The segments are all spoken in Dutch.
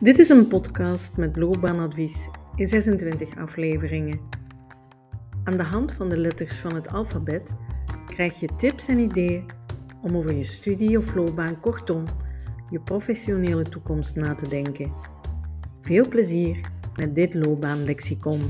Dit is een podcast met loopbaanadvies in 26 afleveringen. Aan de hand van de letters van het alfabet krijg je tips en ideeën om over je studie of loopbaan, kortom, je professionele toekomst na te denken. Veel plezier met dit loopbaanlexicon.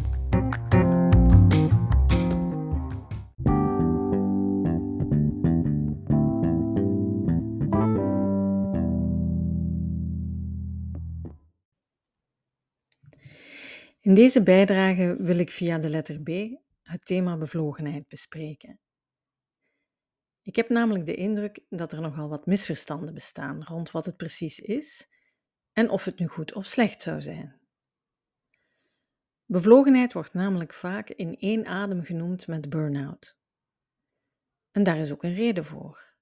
In deze bijdrage wil ik via de letter B het thema bevlogenheid bespreken. Ik heb namelijk de indruk dat er nogal wat misverstanden bestaan rond wat het precies is en of het nu goed of slecht zou zijn. Bevlogenheid wordt namelijk vaak in één adem genoemd met burn-out. En daar is ook een reden voor.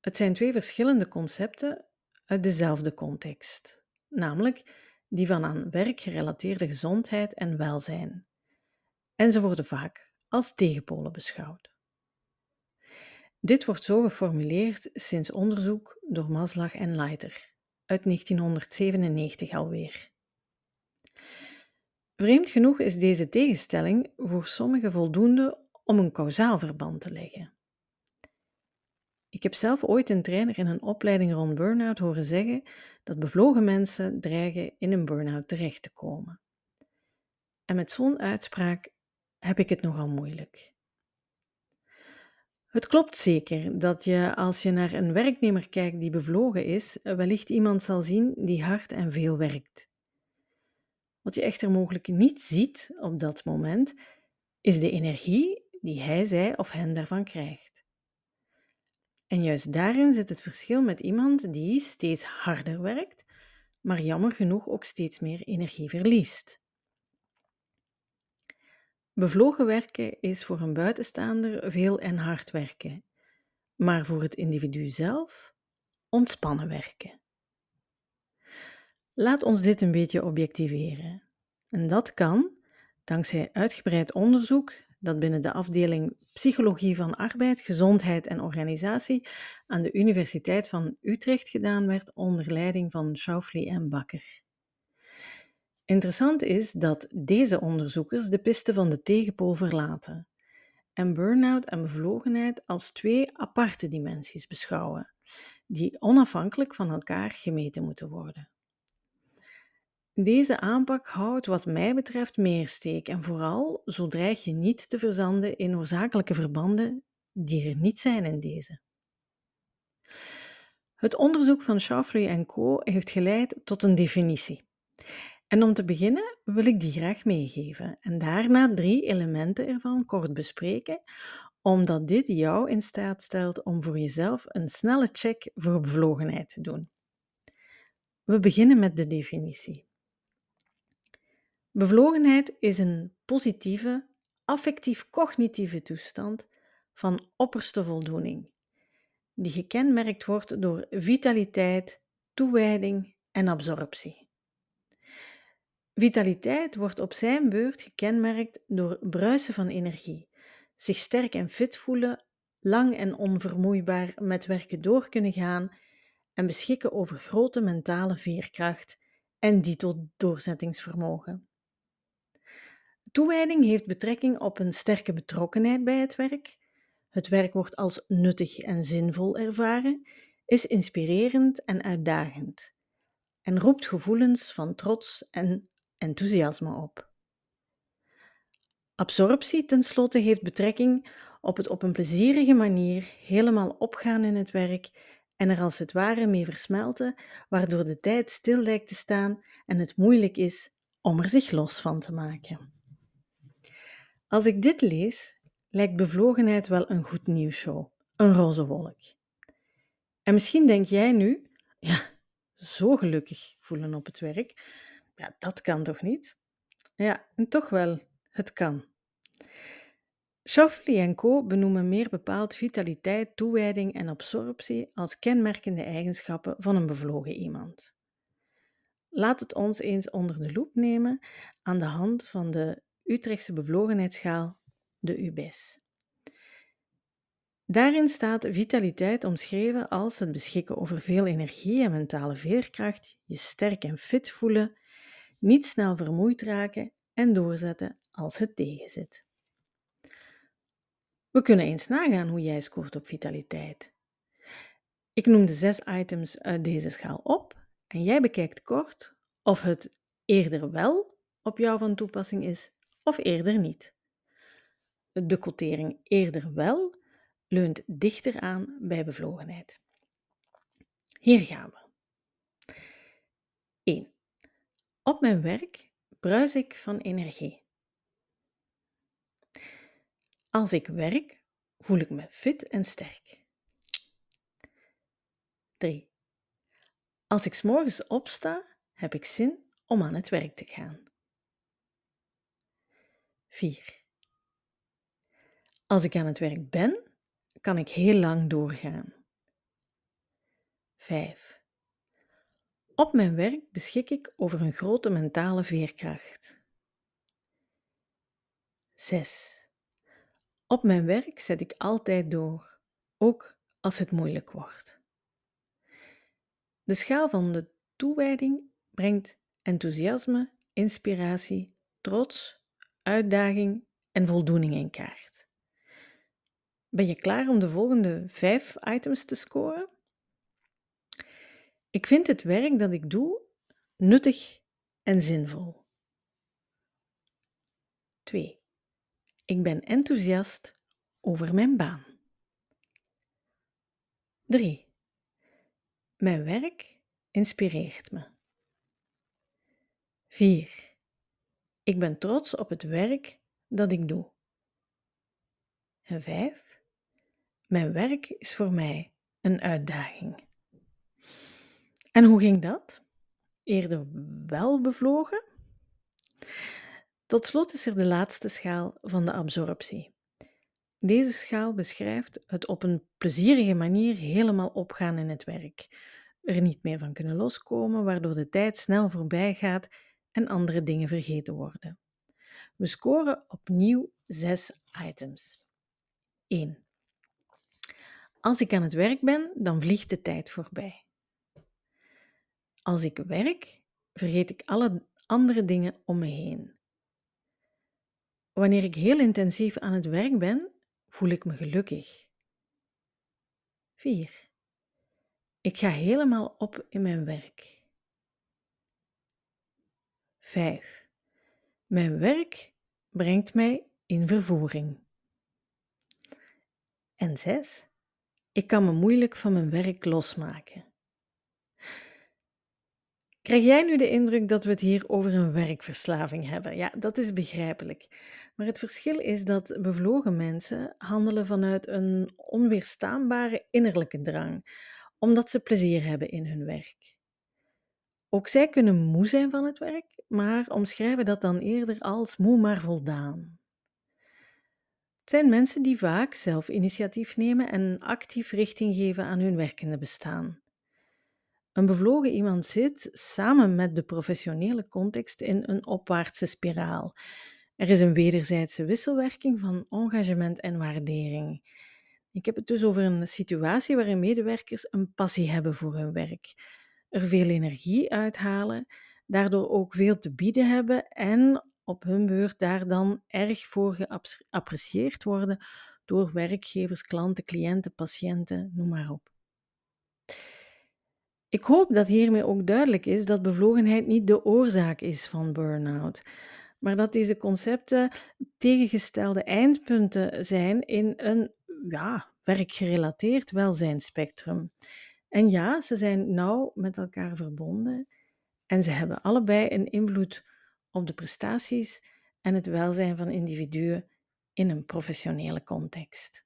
Het zijn twee verschillende concepten uit dezelfde context, namelijk die van aan werk gerelateerde gezondheid en welzijn. En ze worden vaak als tegenpolen beschouwd. Dit wordt zo geformuleerd sinds onderzoek door Maslach en Leiter uit 1997 alweer. Vreemd genoeg is deze tegenstelling voor sommigen voldoende om een kausaal verband te leggen. Ik heb zelf ooit een trainer in een opleiding rond burn-out horen zeggen dat bevlogen mensen dreigen in een burn-out terecht te komen. En met zo'n uitspraak heb ik het nogal moeilijk. Het klopt zeker dat je als je naar een werknemer kijkt die bevlogen is, wellicht iemand zal zien die hard en veel werkt. Wat je echter mogelijk niet ziet op dat moment, is de energie die hij, zij of hen daarvan krijgt. En juist daarin zit het verschil met iemand die steeds harder werkt, maar jammer genoeg ook steeds meer energie verliest. Bevlogen werken is voor een buitenstaander veel en hard werken, maar voor het individu zelf ontspannen werken. Laat ons dit een beetje objectiveren. En dat kan dankzij uitgebreid onderzoek dat binnen de afdeling Psychologie van Arbeid, Gezondheid en Organisatie aan de Universiteit van Utrecht gedaan werd onder leiding van Schaufli en Bakker. Interessant is dat deze onderzoekers de piste van de tegenpool verlaten en burn-out en bevlogenheid als twee aparte dimensies beschouwen, die onafhankelijk van elkaar gemeten moeten worden. Deze aanpak houdt wat mij betreft meer steek en vooral zo dreig je niet te verzanden in oorzakelijke verbanden die er niet zijn in deze. Het onderzoek van Schauffele en Co. heeft geleid tot een definitie. En om te beginnen wil ik die graag meegeven en daarna drie elementen ervan kort bespreken, omdat dit jou in staat stelt om voor jezelf een snelle check voor bevlogenheid te doen. We beginnen met de definitie. Bevlogenheid is een positieve, affectief-cognitieve toestand van opperste voldoening, die gekenmerkt wordt door vitaliteit, toewijding en absorptie. Vitaliteit wordt op zijn beurt gekenmerkt door bruisen van energie, zich sterk en fit voelen, lang en onvermoeibaar met werken door kunnen gaan en beschikken over grote mentale veerkracht en dito doorzettingsvermogen. Toewijding heeft betrekking op een sterke betrokkenheid bij het werk. Het werk wordt als nuttig en zinvol ervaren, is inspirerend en uitdagend en roept gevoelens van trots en enthousiasme op. Absorptie tenslotte heeft betrekking op het op een plezierige manier helemaal opgaan in het werk en er als het ware mee versmelten, waardoor de tijd stil lijkt te staan en het moeilijk is om er zich los van te maken. Als ik dit lees, lijkt bevlogenheid wel een goed nieuwsshow, een roze wolk. En misschien denk jij nu, ja, zo gelukkig voelen op het werk, ja, dat kan toch niet? Ja, en toch wel, het kan. Schauffele en Co. benoemen meer bepaald vitaliteit, toewijding en absorptie als kenmerkende eigenschappen van een bevlogen iemand. Laat het ons eens onder de loep nemen aan de hand van de Utrechtse bevlogenheidsschaal, de UBES. Daarin staat vitaliteit omschreven als het beschikken over veel energie en mentale veerkracht, je sterk en fit voelen, niet snel vermoeid raken en doorzetten als het tegenzit. We kunnen eens nagaan hoe jij scoort op vitaliteit. Ik noem de zes items uit deze schaal op en jij bekijkt kort of het eerder wel op jou van toepassing is of eerder niet. De quotering eerder wel leunt dichter aan bij bevlogenheid. Hier gaan we. 1. Op mijn werk bruis ik van energie. Als ik werk, voel ik me fit en sterk. 3. Als ik s morgens opsta, heb ik zin om aan het werk te gaan. 4. Als ik aan het werk ben, kan ik heel lang doorgaan. 5. Op mijn werk beschik ik over een grote mentale veerkracht. 6. Op mijn werk zet ik altijd door, ook als het moeilijk wordt. De schaal van de toewijding brengt enthousiasme, inspiratie, trots, uitdaging en voldoening in kaart. Ben je klaar om de volgende vijf items te scoren? Ik vind het werk dat ik doe nuttig en zinvol. 2. Ik ben enthousiast over mijn baan. 3. Mijn werk inspireert me. 4. Ik ben trots op het werk dat ik doe. En 5. Mijn werk is voor mij een uitdaging. En hoe ging dat? Eerder wel bevlogen? Tot slot is er de laatste schaal van de absorptie. Deze schaal beschrijft het op een plezierige manier helemaal opgaan in het werk, er niet meer van kunnen loskomen, waardoor de tijd snel voorbij gaat en andere dingen vergeten worden. We scoren opnieuw zes items. 1. Als ik aan het werk ben, dan vliegt de tijd voorbij. Als ik werk, vergeet ik alle andere dingen om me heen. Wanneer ik heel intensief aan het werk ben, voel ik me gelukkig. 4. Ik ga helemaal op in mijn werk. 5. Mijn werk brengt mij in vervoering. En 6. Ik kan me moeilijk van mijn werk losmaken. Krijg jij nu de indruk dat we het hier over een werkverslaving hebben? Ja, dat is begrijpelijk. Maar het verschil is dat bevlogen mensen handelen vanuit een onweerstaanbare innerlijke drang, omdat ze plezier hebben in hun werk. Ook zij kunnen moe zijn van het werk, maar omschrijven dat dan eerder als moe maar voldaan. Het zijn mensen die vaak zelf initiatief nemen en actief richting geven aan hun werkende bestaan. Een bevlogen iemand zit samen met de professionele context in een opwaartse spiraal. Er is een wederzijdse wisselwerking van engagement en waardering. Ik heb het dus over een situatie waarin medewerkers een passie hebben voor hun werk, er veel energie uithalen, daardoor ook veel te bieden hebben en op hun beurt daar dan erg voor geapprecieerd worden door werkgevers, klanten, cliënten, patiënten, noem maar op. Ik hoop dat hiermee ook duidelijk is dat bevlogenheid niet de oorzaak is van burn-out, maar dat deze concepten tegengestelde eindpunten zijn in een ja, werkgerelateerd welzijnsspectrum. En ja, ze zijn nauw met elkaar verbonden en ze hebben allebei een invloed op de prestaties en het welzijn van individuen in een professionele context.